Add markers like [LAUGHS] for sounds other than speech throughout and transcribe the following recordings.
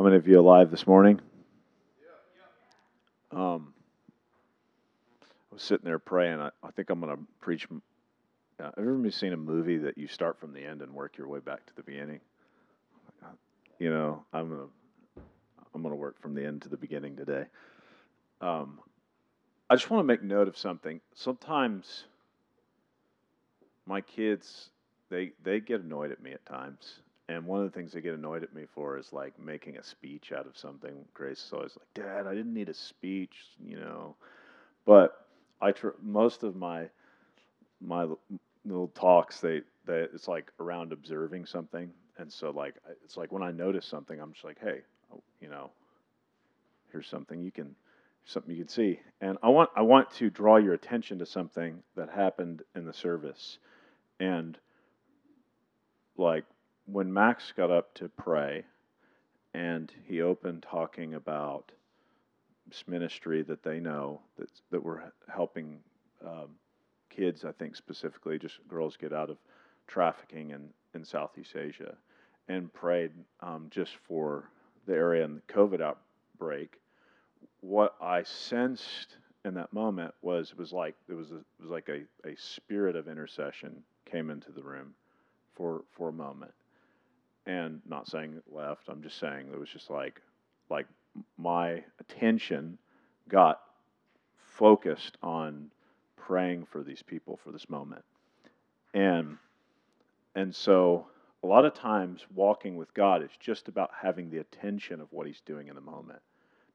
How many of you alive this morning? Um, I was sitting there praying. I, I think I'm going to preach. Uh, have you ever seen a movie that you start from the end and work your way back to the beginning? You know, I'm going to I'm going to work from the end to the beginning today. Um, I just want to make note of something. Sometimes my kids they they get annoyed at me at times and one of the things they get annoyed at me for is like making a speech out of something. Grace is always like, "Dad, I didn't need a speech," you know. But I tr- most of my my little talks they they it's like around observing something, and so like it's like when I notice something, I'm just like, "Hey, oh, you know, here's something you can." something you can see and i want i want to draw your attention to something that happened in the service and like when Max got up to pray and he opened talking about this ministry that they know that that we're helping um, kids, I think specifically just girls get out of trafficking in, in Southeast Asia, and prayed um, just for the area and the COVID outbreak. What I sensed in that moment was it was like it was a, it was like a, a spirit of intercession came into the room for for a moment and not saying left. I'm just saying it was just like like my attention got focused on praying for these people for this moment. And and so a lot of times walking with God is just about having the attention of what he's doing in the moment.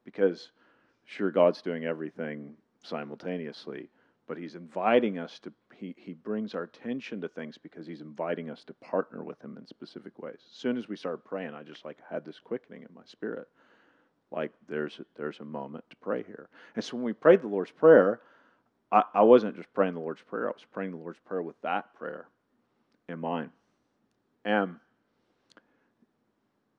Because sure God's doing everything simultaneously, but he's inviting us to he, he brings our attention to things because he's inviting us to partner with him in specific ways. As soon as we started praying i just like had this quickening in my spirit. Like there's a, there's a moment to pray here. And so when we prayed the lord's prayer I, I wasn't just praying the lord's prayer i was praying the lord's prayer with that prayer in mind. And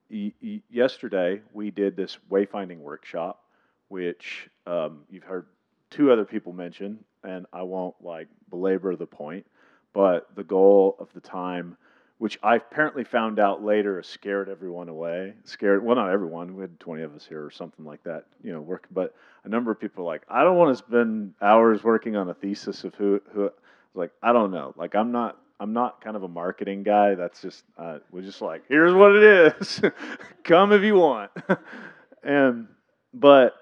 yesterday we did this wayfinding workshop which um, you've heard two other people mention and I won't like belabor the point, but the goal of the time, which I apparently found out later, scared everyone away. Scared, well, not everyone. We had 20 of us here or something like that, you know, work. But a number of people like, I don't want to spend hours working on a thesis of who, who, like, I don't know. Like, I'm not, I'm not kind of a marketing guy. That's just, uh, we're just like, here's what it is. [LAUGHS] Come if you want. [LAUGHS] and, but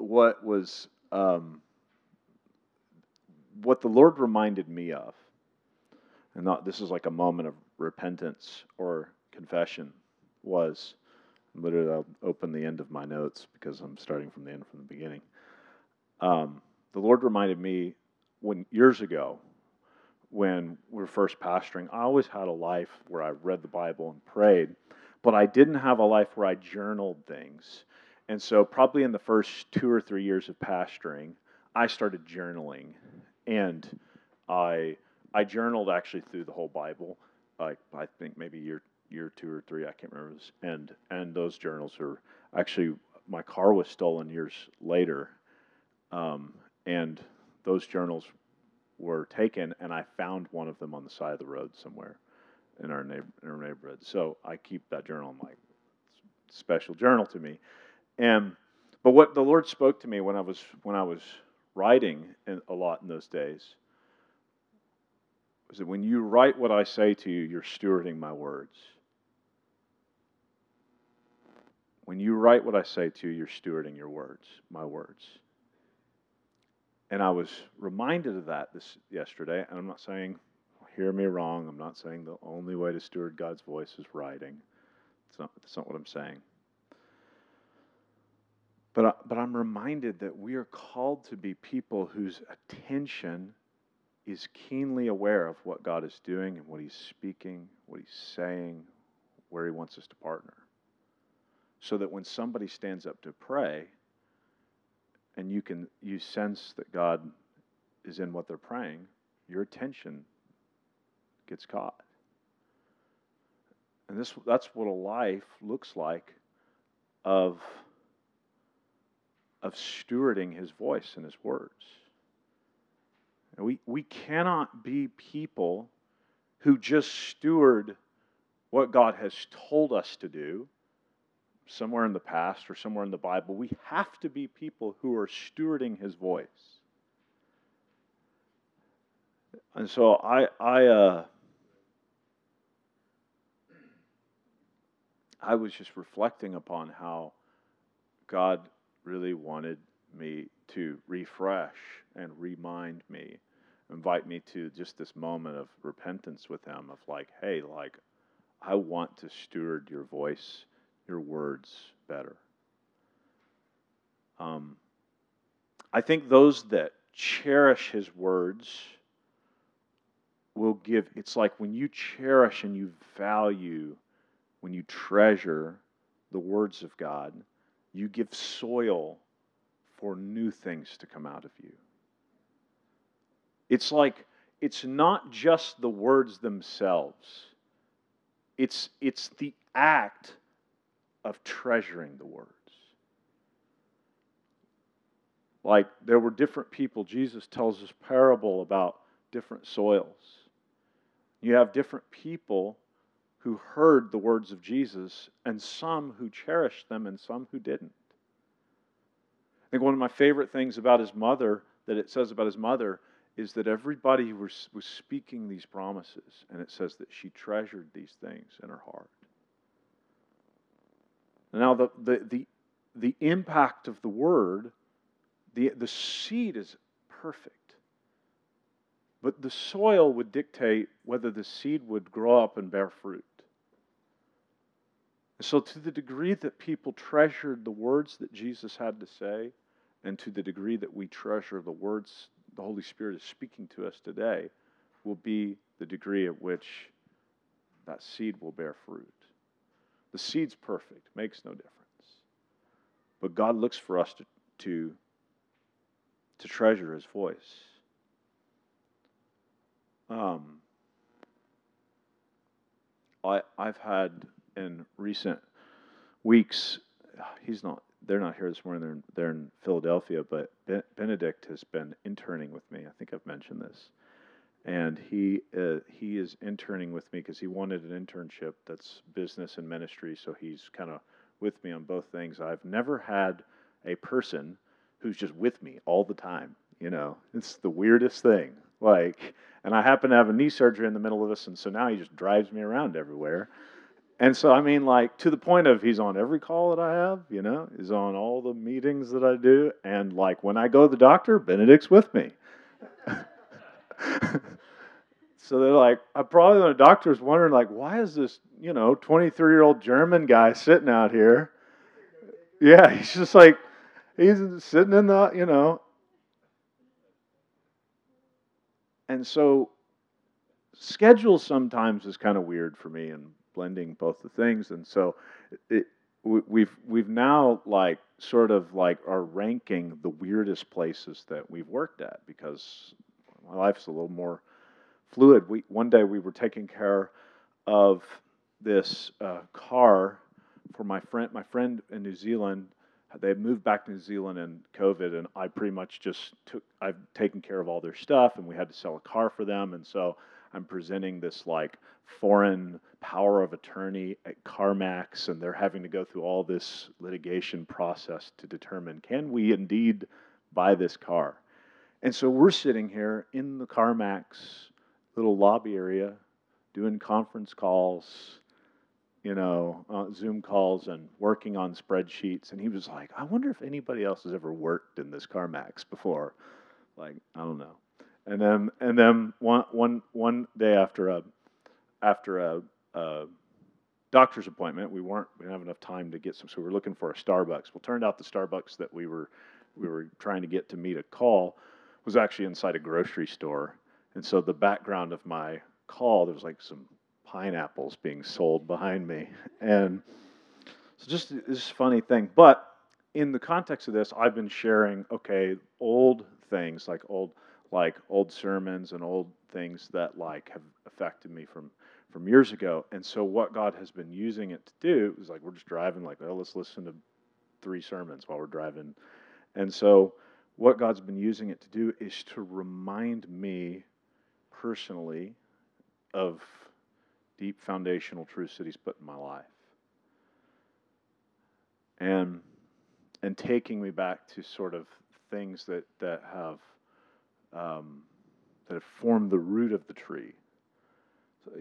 what was, um, what the Lord reminded me of, and not this is like a moment of repentance or confession, was literally I'll open the end of my notes because I'm starting from the end from the beginning. Um, the Lord reminded me when years ago, when we were first pastoring, I always had a life where I read the Bible and prayed, but I didn't have a life where I journaled things. And so, probably in the first two or three years of pastoring, I started journaling and I I journaled actually through the whole Bible. Like I think maybe year year two or three, I can't remember. This. And and those journals are actually my car was stolen years later, um, and those journals were taken, and I found one of them on the side of the road somewhere in our neighbor, in our neighborhood. So I keep that journal. I'm like special journal to me, and but what the Lord spoke to me when I was when I was writing a lot in those days was that when you write what I say to you, you're stewarding my words. When you write what I say to you, you're stewarding your words, my words. And I was reminded of that this yesterday, and I'm not saying, hear me wrong, I'm not saying the only way to steward God's voice is writing. It's not, that's not what I'm saying. But, but I'm reminded that we are called to be people whose attention is keenly aware of what God is doing and what He's speaking, what He's saying, where He wants us to partner. So that when somebody stands up to pray, and you can you sense that God is in what they're praying, your attention gets caught. And this that's what a life looks like of of stewarding his voice and his words. We, we cannot be people who just steward what God has told us to do somewhere in the past or somewhere in the Bible. We have to be people who are stewarding His voice. And so I, I, uh, I was just reflecting upon how God really wanted me to refresh and remind me, invite me to just this moment of repentance with Him of like, hey, like, I want to steward your voice, your words better. Um, I think those that cherish His words will give, it's like when you cherish and you value, when you treasure the words of God, you give soil for new things to come out of you. It's like, it's not just the words themselves, it's, it's the act of treasuring the words. Like, there were different people. Jesus tells us parable about different soils. You have different people who heard the words of Jesus, and some who cherished them, and some who didn't. I think one of my favorite things about his mother, that it says about his mother, is that everybody was, was speaking these promises, and it says that she treasured these things in her heart. Now, the, the, the, the impact of the word, the, the seed is perfect. But the soil would dictate whether the seed would grow up and bear fruit. So, to the degree that people treasured the words that Jesus had to say, and to the degree that we treasure the words the Holy Spirit is speaking to us today, will be the degree at which that seed will bear fruit. The seed's perfect, makes no difference. But God looks for us to, to, to treasure His voice. Um, I, I've had in recent weeks, he's not, they're not here this morning, they're in, they're in Philadelphia, but Benedict has been interning with me. I think I've mentioned this. And he, uh, he is interning with me because he wanted an internship that's business and ministry, so he's kind of with me on both things. I've never had a person who's just with me all the time. You know, it's the weirdest thing. Like, and I happen to have a knee surgery in the middle of this, and so now he just drives me around everywhere. And so, I mean, like, to the point of he's on every call that I have, you know, he's on all the meetings that I do. And, like, when I go to the doctor, Benedict's with me. [LAUGHS] so they're like, I probably the doctor's wondering, like, why is this, you know, 23 year old German guy sitting out here? Yeah, he's just like, he's sitting in the, you know. And so, schedule sometimes is kind of weird for me and blending both the things. And so it, we've we've now like sort of like are ranking the weirdest places that we've worked at because my life's a little more fluid. We one day we were taking care of this uh, car for my friend my friend in New Zealand. They moved back to New Zealand in COVID, and I pretty much just took. I've taken care of all their stuff, and we had to sell a car for them, and so I'm presenting this like foreign power of attorney at CarMax, and they're having to go through all this litigation process to determine can we indeed buy this car. And so we're sitting here in the CarMax little lobby area doing conference calls, you know, uh, Zoom calls and working on spreadsheets. And he was like, I wonder if anybody else has ever worked in this CarMax before. Like, I don't know. And then and then one one one day after a after a, a doctor's appointment, we weren't we didn't have enough time to get some, so we were looking for a Starbucks. Well, turned out the Starbucks that we were we were trying to get to meet a call was actually inside a grocery store. And so the background of my call, there was like some pineapples being sold behind me, and so just this funny thing. But in the context of this, I've been sharing okay old things like old like old sermons and old things that like have affected me from from years ago. And so what God has been using it to do is like we're just driving like, well, let's listen to three sermons while we're driving. And so what God's been using it to do is to remind me personally of deep foundational truths that he's put in my life. and and taking me back to sort of things that that have um, that have formed the root of the tree.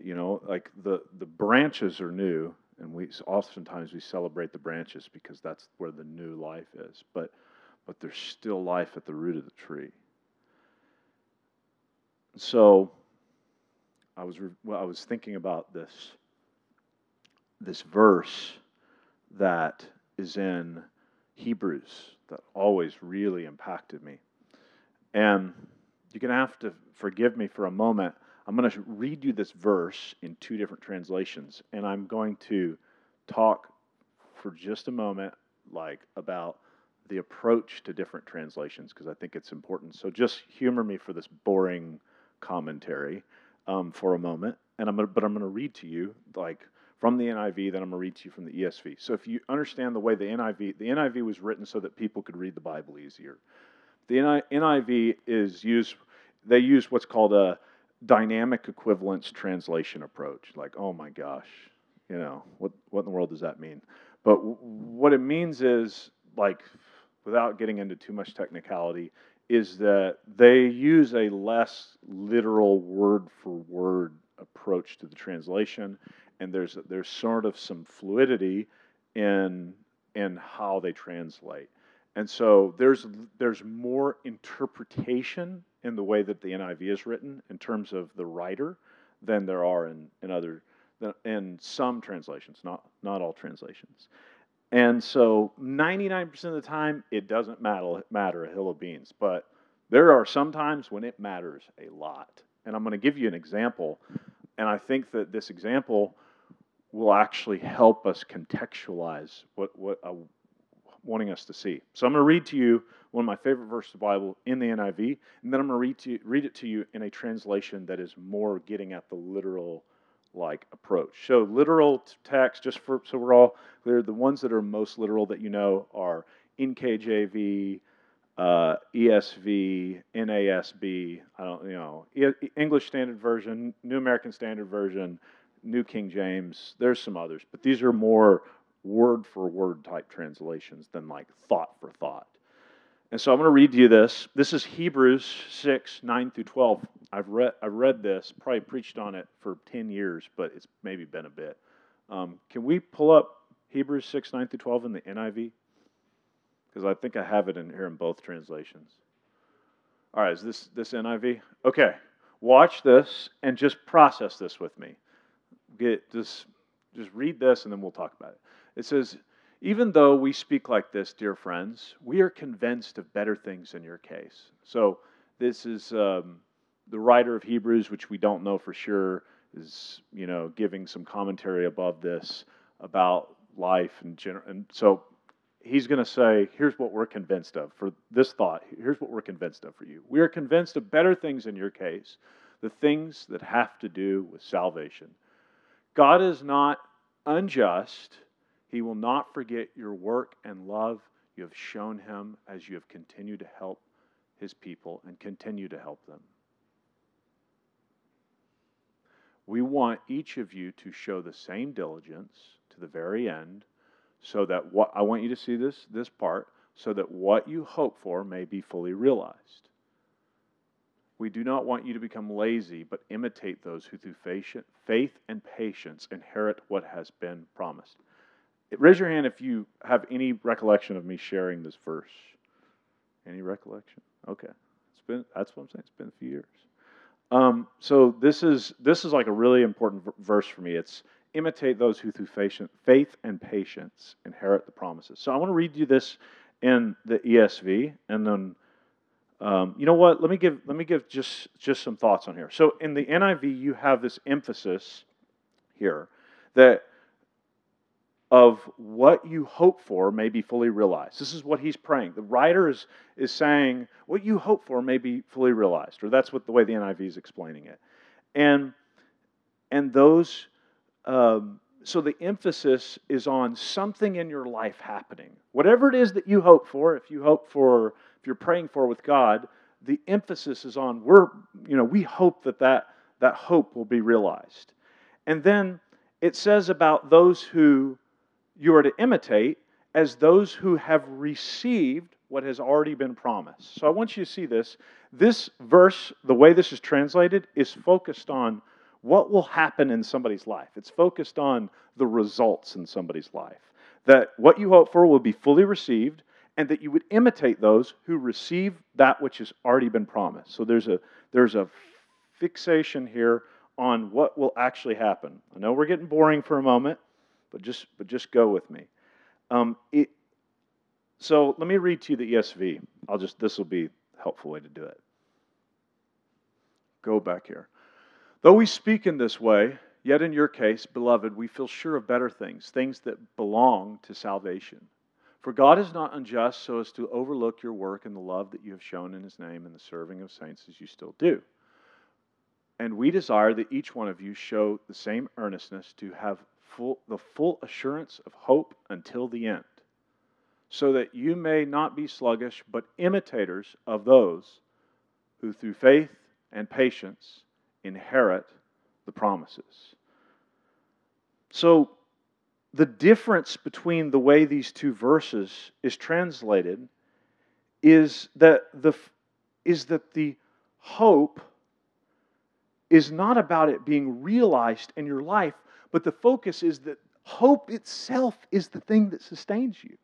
You know, like the the branches are new, and we oftentimes we celebrate the branches because that's where the new life is. But but there's still life at the root of the tree. So I was well, I was thinking about this this verse that is in Hebrews that always really impacted me. And you're going to have to forgive me for a moment. I'm going to read you this verse in two different translations, and I'm going to talk for just a moment, like about the approach to different translations, because I think it's important. So just humor me for this boring commentary um, for a moment, and I'm gonna, but I'm going to read to you like from the NIV, then I'm going to read to you from the ESV. So if you understand the way the NIV, the NIV was written so that people could read the Bible easier. The NIV is used, they use what's called a dynamic equivalence translation approach. Like, oh my gosh, you know, what, what in the world does that mean? But what it means is, like, without getting into too much technicality, is that they use a less literal word for word approach to the translation and there's there's sort of some fluidity in in how they translate. And so there's there's more interpretation in the way that the NIV is written in terms of the writer than there are in, in other in some translations, not not all translations. And so 99% of the time it doesn't matter matter a hill of beans, but there are some times when it matters a lot. And I'm going to give you an example, and I think that this example will actually help us contextualize what, what uh, wanting us to see. So I'm going to read to you one of my favorite verses of the Bible in the NIV, and then I'm going to read, to read it to you in a translation that is more getting at the literal like approach. So literal text, just for so we're all clear, the ones that are most literal that you know are NKJV, uh, ESV, NASB. I don't, you know, English Standard Version, New American Standard Version, New King James. There's some others, but these are more word for word type translations than like thought for thought. And so I'm going to read to you this. This is Hebrews 6, 9 through 12. I've read, I've read this, probably preached on it for 10 years, but it's maybe been a bit. Um, can we pull up Hebrews 6, 9 through 12 in the NIV? Because I think I have it in here in both translations. All right, is this, this NIV? Okay, watch this and just process this with me get just just read this and then we'll talk about it. It says, even though we speak like this, dear friends, we are convinced of better things in your case. So this is um, the writer of Hebrews, which we don't know for sure, is you know giving some commentary above this about life and general. And so he's going to say, here's what we're convinced of for this thought. Here's what we're convinced of for you. We are convinced of better things in your case, the things that have to do with salvation God is not unjust. He will not forget your work and love you have shown him as you have continued to help his people and continue to help them. We want each of you to show the same diligence to the very end so that what I want you to see this this part so that what you hope for may be fully realized. We do not want you to become lazy, but imitate those who through faith and patience inherit what has been promised. Raise your hand if you have any recollection of me sharing this verse. Any recollection? Okay, it's been that's what I'm saying. It's been a few years. Um, so this is this is like a really important verse for me. It's imitate those who through faith and patience inherit the promises. So I want to read you this in the ESV, and then um, you know what? Let me give let me give just just some thoughts on here. So in the NIV, you have this emphasis here that of what you hope for may be fully realized. This is what he's praying. The writer is, is saying what you hope for may be fully realized, or that's what the way the NIV is explaining it. And and those um, so the emphasis is on something in your life happening. Whatever it is that you hope for, if you hope for if you're praying for with God, the emphasis is on we're, you know, we hope that that, that hope will be realized. And then it says about those who you are to imitate, as those who have received what has already been promised. So I want you to see this. This verse, the way this is translated, is focused on what will happen in somebody's life. It's focused on the results in somebody's life. That what you hope for will be fully received, and that you would imitate those who receive that which has already been promised. So there's a there's a fixation here on what will actually happen. I know we're getting boring for a moment, but just but just go with me. Um, it, so let me read to you the ESV. I'll just this will be a helpful way to do it. Go back here. Though we speak in this way, yet in your case, beloved, we feel sure of better things, things that belong to salvation. For God is not unjust so as to overlook your work and the love that you have shown in his name and the serving of saints as you still do. And we desire that each one of you show the same earnestness to have full, the full assurance of hope until the end, so that you may not be sluggish, but imitators of those who through faith and patience inherit the promises. So, the difference between the way these two verses is translated is that the, is that the hope is not about it being realized in your life, but the focus is that hope itself is the thing that sustains you.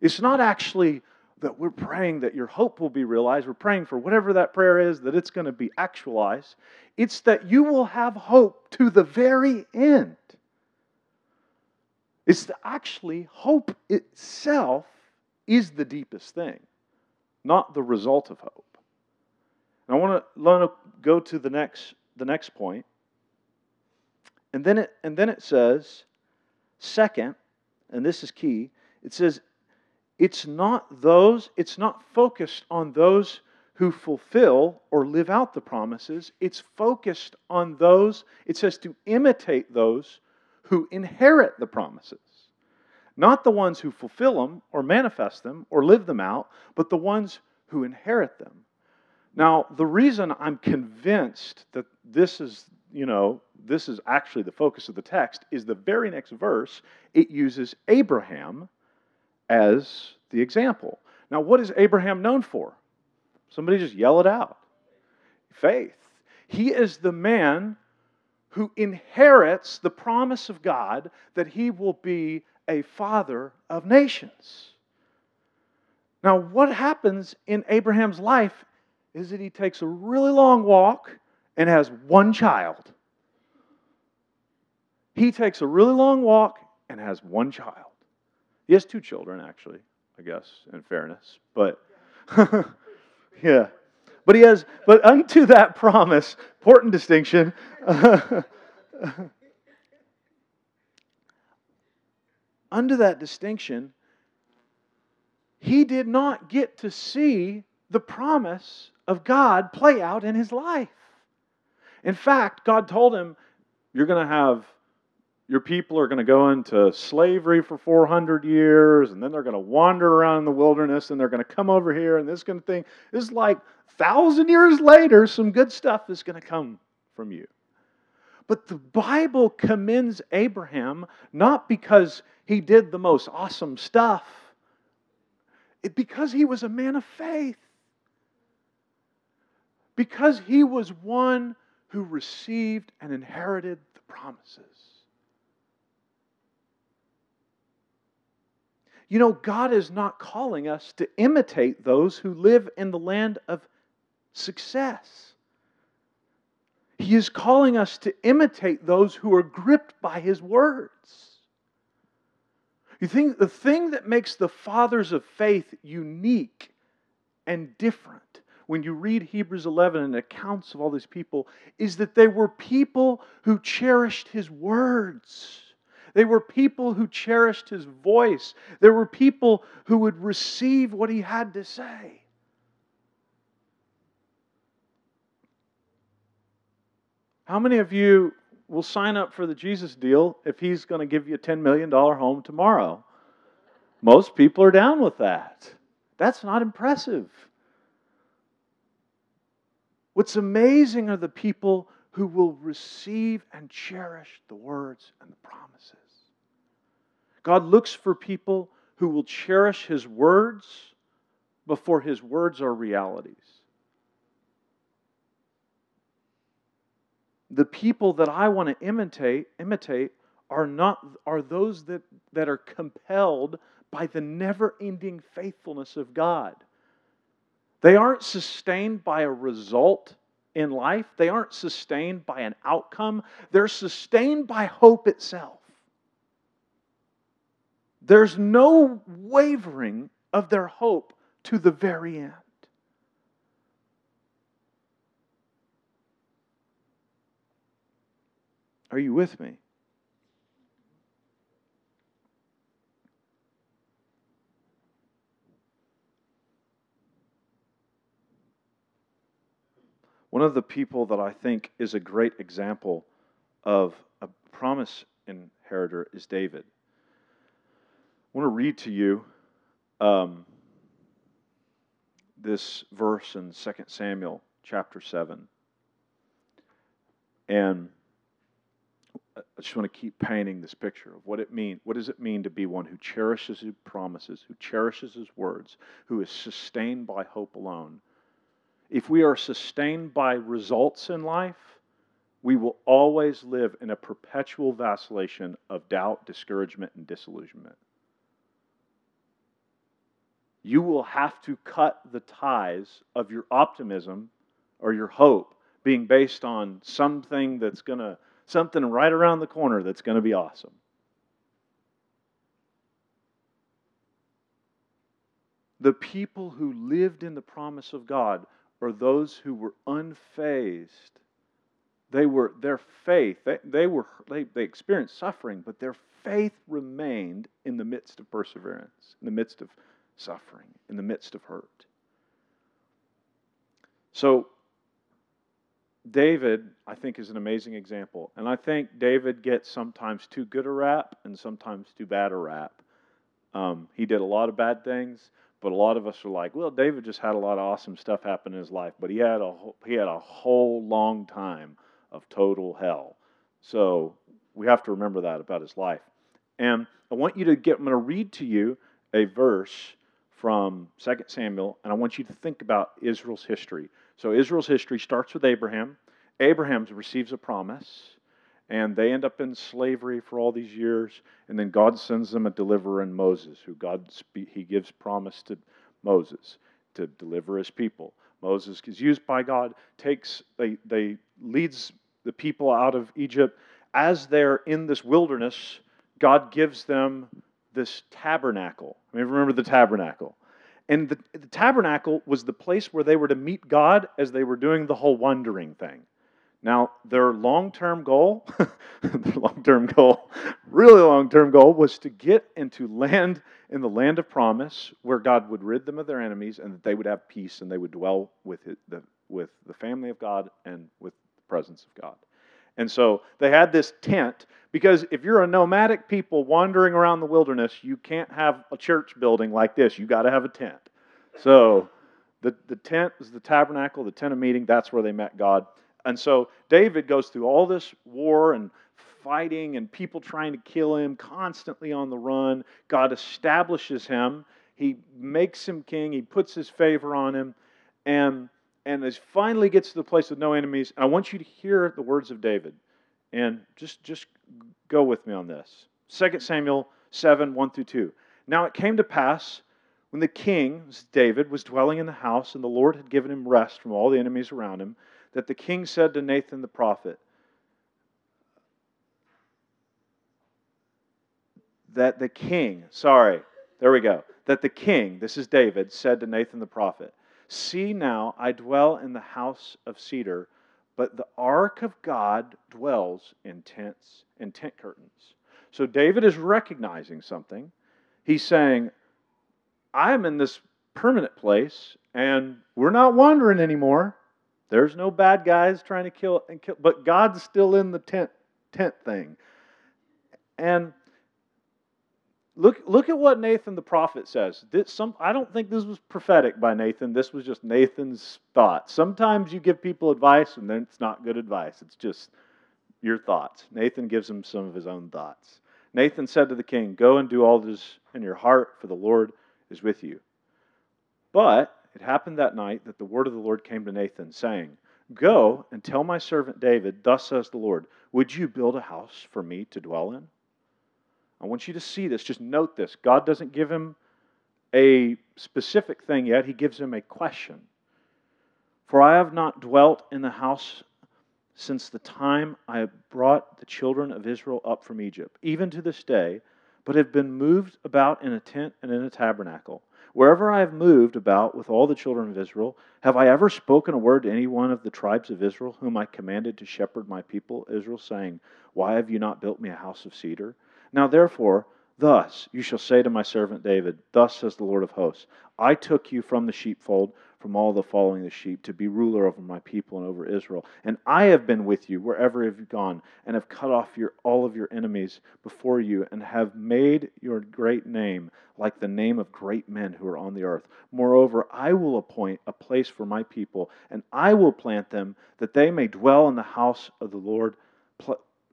It's not actually that we're praying that your hope will be realized. We're praying for whatever that prayer is, that it's going to be actualized. It's that you will have hope to the very end. It's that actually hope itself is the deepest thing, not the result of hope. And I want to go to the next, the next point. And then, it, and then it says, second, and this is key, it says, it's not those, it's not focused on those who fulfill or live out the promises. It's focused on those, it says to imitate those who inherit the promises. Not the ones who fulfill them or manifest them or live them out, but the ones who inherit them. Now, the reason I'm convinced that this is, you know, this is actually the focus of the text is the very next verse. It uses Abraham as the example. Now, what is Abraham known for? Somebody just yell it out. Faith. He is the man who inherits the promise of God that he will be a father of nations. Now, what happens in Abraham's life is that he takes a really long walk and has one child. He takes a really long walk and has one child. He has two children, actually, I guess, in fairness. But, [LAUGHS] yeah. But he has, but unto that promise, important distinction. [LAUGHS] under that distinction, he did not get to see the promise of God play out in his life. In fact, God told him, You're going to have, your people are going to go into slavery for 400 years, and then they're going to wander around in the wilderness, and they're going to come over here, and this kind of thing. Is like thousand years later, some good stuff is going to come from you. But the Bible commends Abraham not because he did the most awesome stuff, it, because he was a man of faith because he was one who received and inherited the promises. You know, God is not calling us to imitate those who live in the land of success. He is calling us to imitate those who are gripped by His words. You think the thing that makes the fathers of faith unique and different when you read Hebrews 11 and accounts of all these people is that they were people who cherished his words. They were people who cherished his voice. There were people who would receive what he had to say. How many of you will sign up for the Jesus deal if he's going to give you a $10 million home tomorrow? Most people are down with that. That's not impressive. What's amazing are the people who will receive and cherish the words and the promises. God looks for people who will cherish His words before His words are realities. The people that I want to imitate, imitate are not are those that, that are compelled by the never-ending faithfulness of God. They aren't sustained by a result in life. They aren't sustained by an outcome. They're sustained by hope itself. There's no wavering of their hope to the very end. Are you with me? One of the people that I think is a great example of a promise inheritor is David. I want to read to you um, this verse in 2 Samuel chapter 7. And I just want to keep painting this picture of what it means. What does it mean to be one who cherishes his promises, who cherishes his words, who is sustained by hope alone? If we are sustained by results in life, we will always live in a perpetual vacillation of doubt, discouragement, and disillusionment. You will have to cut the ties of your optimism or your hope being based on something that's going to, something right around the corner that's going to be awesome. The people who lived in the promise of God or those who were unfazed. They were their faith, they, they were they, they experienced suffering, but their faith remained in the midst of perseverance, in the midst of suffering, in the midst of hurt. So David, I think, is an amazing example. And I think David gets sometimes too good a rap and sometimes too bad a rap. Um, he did a lot of bad things, but a lot of us are like, well, David just had a lot of awesome stuff happen in his life, but he had a he had a whole long time of total hell. So we have to remember that about his life. And I want you to get. I'm going to read to you a verse from 2 Samuel, and I want you to think about Israel's history. So Israel's history starts with Abraham. Abraham receives a promise and they end up in slavery for all these years. And then god sends them a deliverer in moses who god he gives promise to moses to deliver his people. Moses is used by god takes they, they leads the people out of egypt. As they're in this wilderness god gives them this tabernacle. I mean, remember the tabernacle. And the, the tabernacle was the place where they were to meet god as they were doing the whole wandering thing now, their long term goal, [LAUGHS] their long term goal, really long term goal, was to get into land in the land of promise where God would rid them of their enemies and that they would have peace and they would dwell with the, with the family of God and with the presence of God. And so they had this tent because if you're a nomadic people wandering around the wilderness, you can't have a church building like this. You got to have a tent. So the, the tent is the tabernacle, the tent of meeting. That's where they met God. And so David goes through all this war and fighting and people trying to kill him, constantly on the run. God establishes him. He makes him king. He puts his favor on him. And, and as finally gets to the place with no enemies, And I want you to hear the words of David. And just, just go with me on this. 2 Samuel 7 1 through 2. Now it came to pass when the king, David, was dwelling in the house, and the Lord had given him rest from all the enemies around him that the king said to Nathan the prophet, that the king, sorry, there we go, that the king, this is David, said to Nathan the prophet, See now, I dwell in the house of cedar, but the ark of God dwells in tents and tent curtains. So David is recognizing something. He's saying, I am in this permanent place, and we're not wandering anymore. There's no bad guys trying to kill and kill, but God's still in the tent tent thing. And look look at what Nathan the prophet says. This, some I don't think this was prophetic by Nathan. This was just Nathan's thought. Sometimes you give people advice and then it's not good advice. It's just your thoughts. Nathan gives him some of his own thoughts. Nathan said to the king, Go and do all this in your heart, for the Lord is with you. But it happened that night that the word of the Lord came to Nathan, saying, Go and tell my servant David, Thus says the Lord, Would you build a house for me to dwell in? I want you to see this. Just note this. God doesn't give him a specific thing yet, He gives him a question. For I have not dwelt in the house since the time I brought the children of Israel up from Egypt, even to this day, but have been moved about in a tent and in a tabernacle. Wherever I have moved about with all the children of Israel, have I ever spoken a word to any one of the tribes of Israel, whom I commanded to shepherd my people Israel, saying, Why have you not built me a house of cedar? Now therefore, thus you shall say to my servant David, Thus says the Lord of hosts, I took you from the sheepfold from all the following the sheep to be ruler over my people and over Israel. And I have been with you wherever you've gone, and have cut off your, all of your enemies before you, and have made your great name like the name of great men who are on the earth. Moreover, I will appoint a place for my people, and I will plant them, that they may dwell in the house of the Lord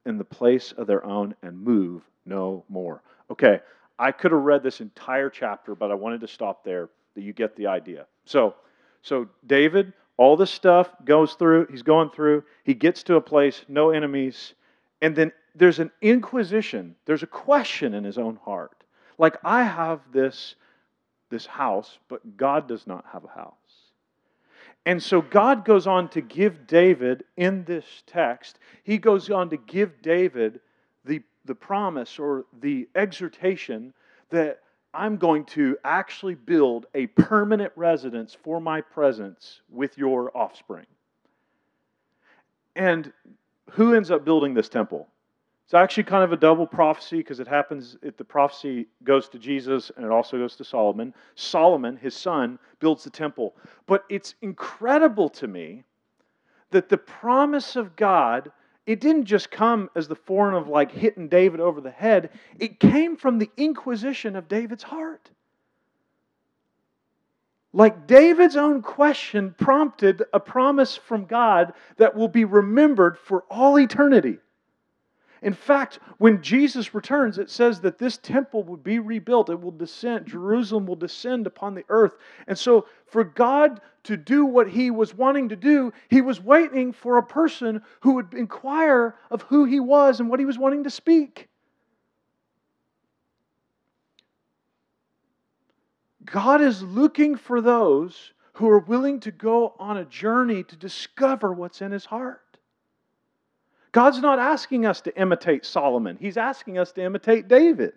in the place of their own, and move no more. Okay, I could have read this entire chapter, but I wanted to stop there that you get the idea. So, so David, all this stuff goes through, he's going through, he gets to a place, no enemies, and then there's an inquisition, there's a question in his own heart. Like, I have this, this house, but God does not have a house. And so God goes on to give David, in this text, he goes on to give David the, the promise or the exhortation that I'm going to actually build a permanent residence for my presence with your offspring. And who ends up building this temple? It's actually kind of a double prophecy because it happens, it, the prophecy goes to Jesus and it also goes to Solomon. Solomon, his son, builds the temple. But it's incredible to me that the promise of God it didn't just come as the form of like hitting David over the head, it came from the inquisition of David's heart. Like David's own question prompted a promise from God that will be remembered for all eternity. In fact, when Jesus returns, it says that this temple will be rebuilt. It will descend, Jerusalem will descend upon the earth. And so, for God to do what he was wanting to do, he was waiting for a person who would inquire of who he was and what he was wanting to speak. God is looking for those who are willing to go on a journey to discover what's in his heart. God's not asking us to imitate Solomon, He's asking us to imitate David.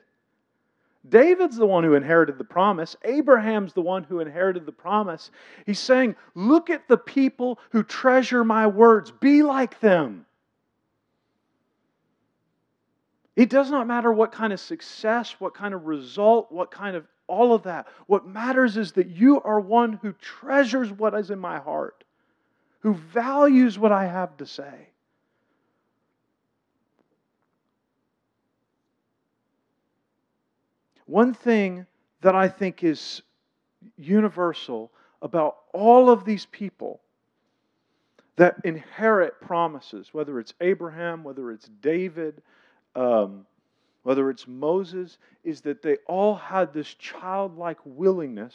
David's the one who inherited the promise. Abraham's the one who inherited the promise. He's saying, Look at the people who treasure my words, be like them. It does not matter what kind of success, what kind of result, what kind of all of that. What matters is that you are one who treasures what is in my heart, who values what I have to say. One thing that I think is universal about all of these people that inherit promises, whether it's Abraham, whether it's David, um, whether it's Moses, is that they all had this childlike willingness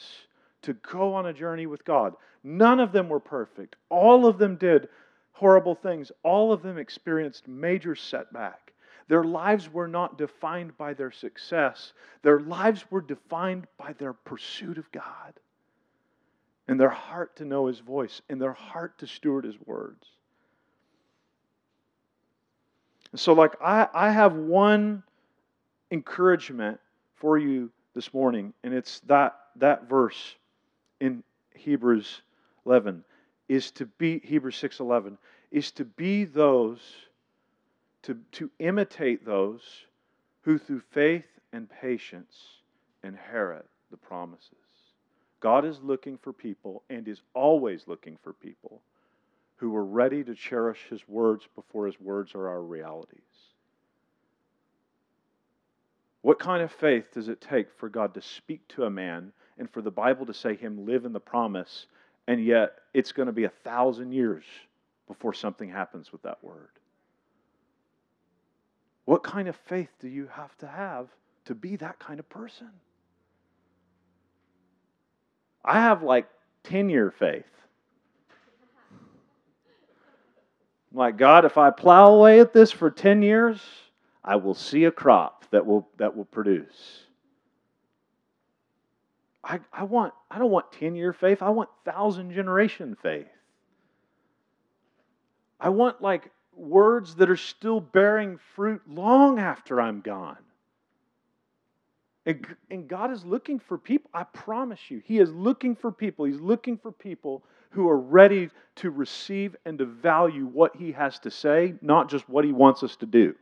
to go on a journey with God. None of them were perfect. All of them did horrible things. All of them experienced major setback. Their lives were not defined by their success, their lives were defined by their pursuit of God and their heart to know His voice and their heart to steward His words. And So, like, I, I have one encouragement for you this morning, and it's that, that verse in Hebrews 11 is to be Hebrews 6:11 is to be those to, to imitate those who through faith and patience inherit the promises. God is looking for people and is always looking for people who are ready to cherish His words before His words are our realities. What kind of faith does it take for God to speak to a man and for the Bible to say him live in the promise, and yet it's going to be a thousand years before something happens with that word? What kind of faith do you have to have to be that kind of person? I have like 10 year faith. Like, God, if I plow away at this for 10 years, I will see a crop that will, that will produce. I, I, want, I don't want 10 year faith, I want thousand generation faith. I want like words that are still bearing fruit long after I'm gone. And, and God is looking for people, I promise you, He is looking for people. He's looking for people who are ready to receive and to value what He has to say, not just what He wants us to do.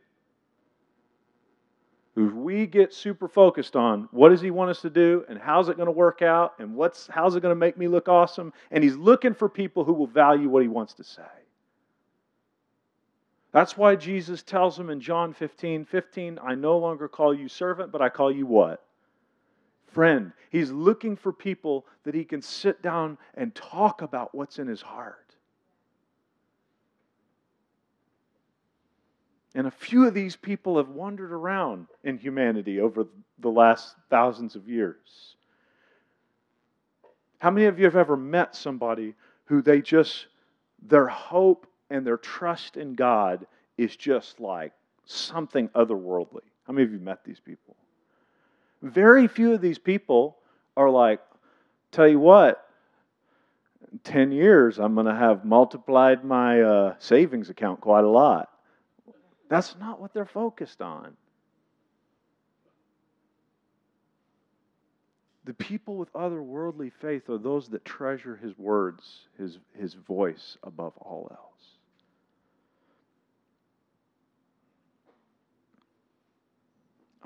If we get super focused on what does He want us to do and how's it going to work out and what's, how's it going to make me look awesome, and He's looking for people who will value what He wants to say. That's why Jesus tells them in John 15 15, I no longer call you servant, but I call you what? Friend. He's looking for people that he can sit down and talk about what's in his heart. And a few of these people have wandered around in humanity over the last thousands of years. How many of you have ever met somebody who they just, their hope and their trust in God is just like something otherworldly. How many of you met these people? Very few of these people are like, tell you what, 10 years, I'm going to have multiplied my uh, savings account quite a lot. That's not what they're focused on. The people with otherworldly faith are those that treasure his words, his, his voice above all else.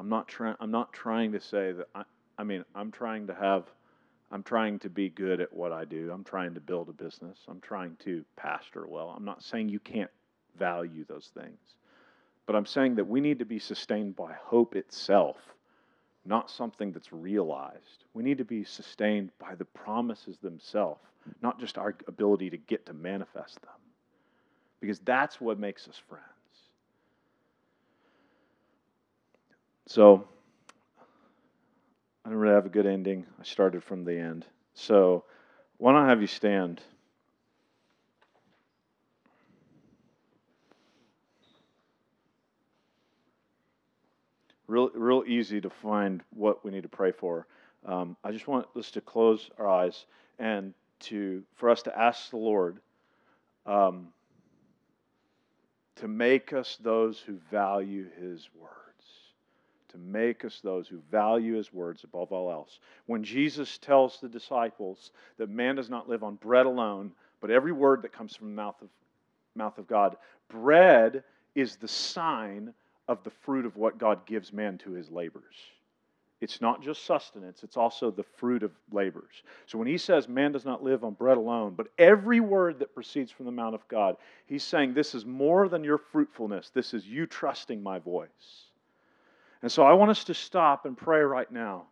I'm not trying. I'm not trying to say that. I, I mean, I'm trying to have. I'm trying to be good at what I do. I'm trying to build a business. I'm trying to pastor well. I'm not saying you can't value those things, but I'm saying that we need to be sustained by hope itself, not something that's realized. We need to be sustained by the promises themselves, not just our ability to get to manifest them, because that's what makes us friends. So I don't really have a good ending. I started from the end. So why I have you stand? Real, real easy to find what we need to pray for. Um, I just want us to close our eyes and to for us to ask the Lord um, to make us those who value His word to make us those who value his words above all else. When Jesus tells the disciples that man does not live on bread alone, but every word that comes from the mouth of, mouth of God, bread is the sign of the fruit of what God gives man to his labors. It's not just sustenance, it's also the fruit of labors. So when he says man does not live on bread alone, but every word that proceeds from the mouth of God, he's saying this is more than your fruitfulness. This is you trusting my voice. And so I want us to stop and pray right now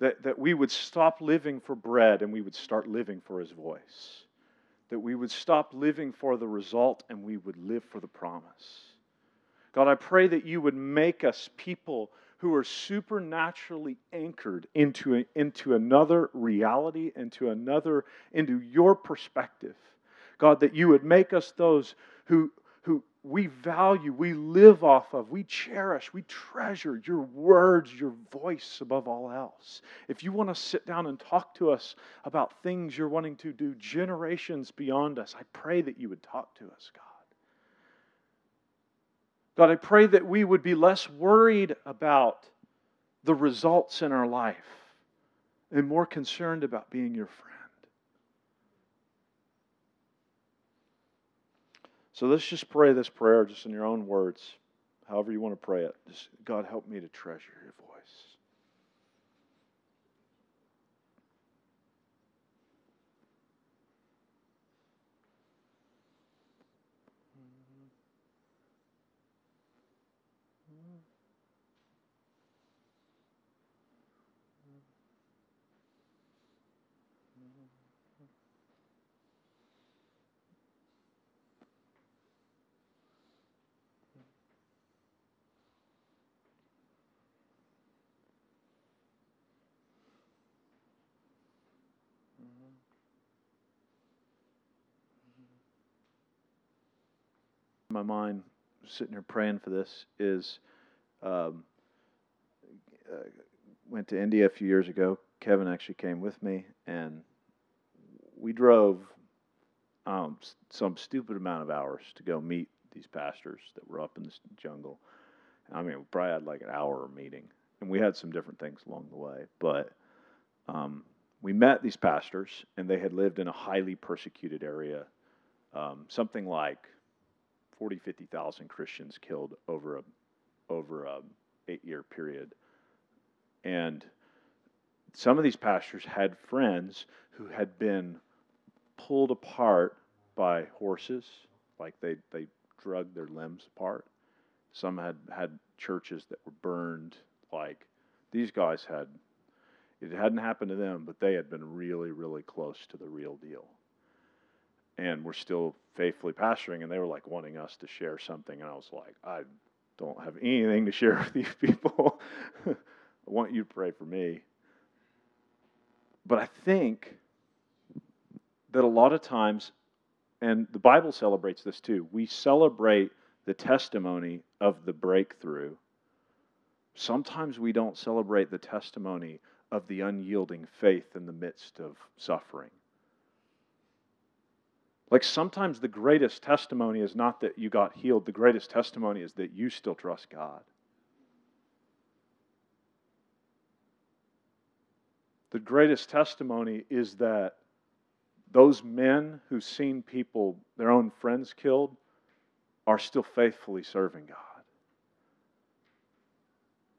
that, that we would stop living for bread and we would start living for His voice. That we would stop living for the result and we would live for the promise. God, I pray that you would make us people who are supernaturally anchored into, a, into another reality, into another, into your perspective. God, that you would make us those who, who, we value, we live off of, we cherish, we treasure your words, your voice above all else. If you want to sit down and talk to us about things you're wanting to do generations beyond us, I pray that you would talk to us, God. God, I pray that we would be less worried about the results in our life and more concerned about being your friend. So let's just pray this prayer just in your own words, however you want to pray it. Just, God, help me to treasure your voice. My mind sitting here praying for this is um, uh, went to India a few years ago. Kevin actually came with me, and we drove um, some stupid amount of hours to go meet these pastors that were up in this jungle. I mean, we probably had like an hour meeting, and we had some different things along the way. But um, we met these pastors, and they had lived in a highly persecuted area, um, something like 40, 50,000 Christians killed over a over a eight year period, and some of these pastors had friends who had been pulled apart by horses, like they they drug their limbs apart. Some had had churches that were burned. Like these guys had, it hadn't happened to them, but they had been really, really close to the real deal. And we're still faithfully pastoring, and they were like wanting us to share something, and I was like, I don't have anything to share [LAUGHS] with these people. I want you to pray for me. But I think that a lot of times, and the Bible celebrates this too, we celebrate the testimony of the breakthrough. Sometimes we don't celebrate the testimony of the unyielding faith in the midst of suffering. Like sometimes the greatest testimony is not that you got healed, the greatest testimony is that you still trust God. The greatest testimony is that those men who've seen people, their own friends killed, are still faithfully serving God.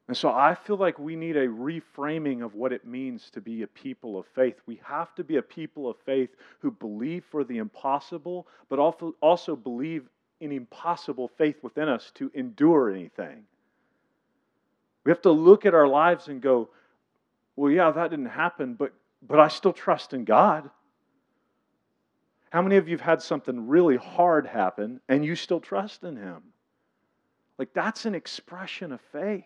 And so I feel like we need a reframing of what it means to be a people of faith. We have to be a people of faith who believe for the impossible, but also, believe in impossible faith within us to endure anything. We have to look at our lives and go, well, yeah, that didn't happen, but, but I still trust in God. How many of you have had something really hard happen and you still trust in Him? Like, that's an expression of faith.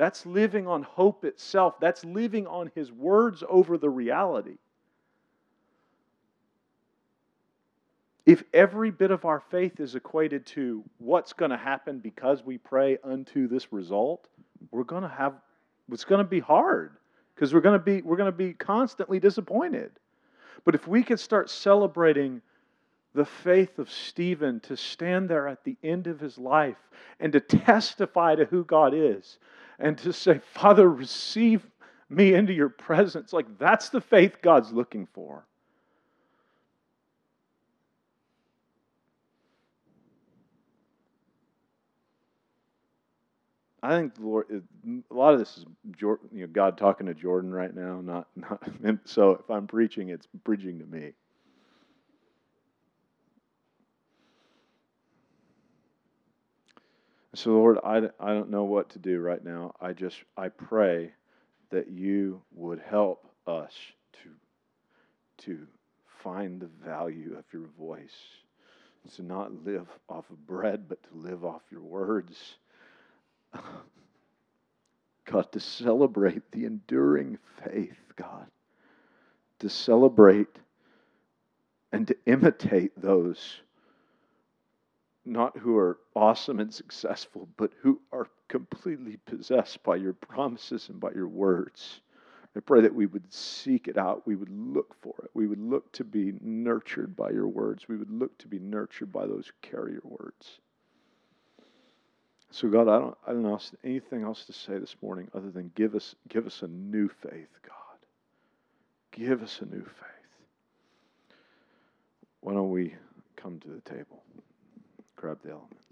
That's living on hope itself. That's living on His words over the reality. If every bit of our faith is equated to what's going to happen because we pray unto this result, we're going to have, it's going to be hard because we're going to be, we're going to be constantly disappointed. But if we could start celebrating the faith of Stephen to stand there at the end of his life and to testify to who God is and to say, Father, receive me into your presence, like that's the faith God's looking for. I think the Lord, a lot of this is you know, God talking to Jordan right now. Not, not. [LAUGHS] So if I'm preaching, it's preaching to me. So Lord, I, I don't know what to do right now. I just I pray that you would help us to to find the value of your voice. To not live off of bread, but to live off your words [LAUGHS] God, to celebrate the enduring faith, God, to celebrate and to imitate those not who are awesome and successful, but who are completely possessed by your promises and by your words. I pray that we would seek it out. We would look for it. We would look to be nurtured by your words. We would look to be nurtured by those who carry your words. So God, I don't, I don't know anything else to say this morning other than give us, give us a new faith, God. Give us a new faith. Why don't we come to the table? Grab the elements.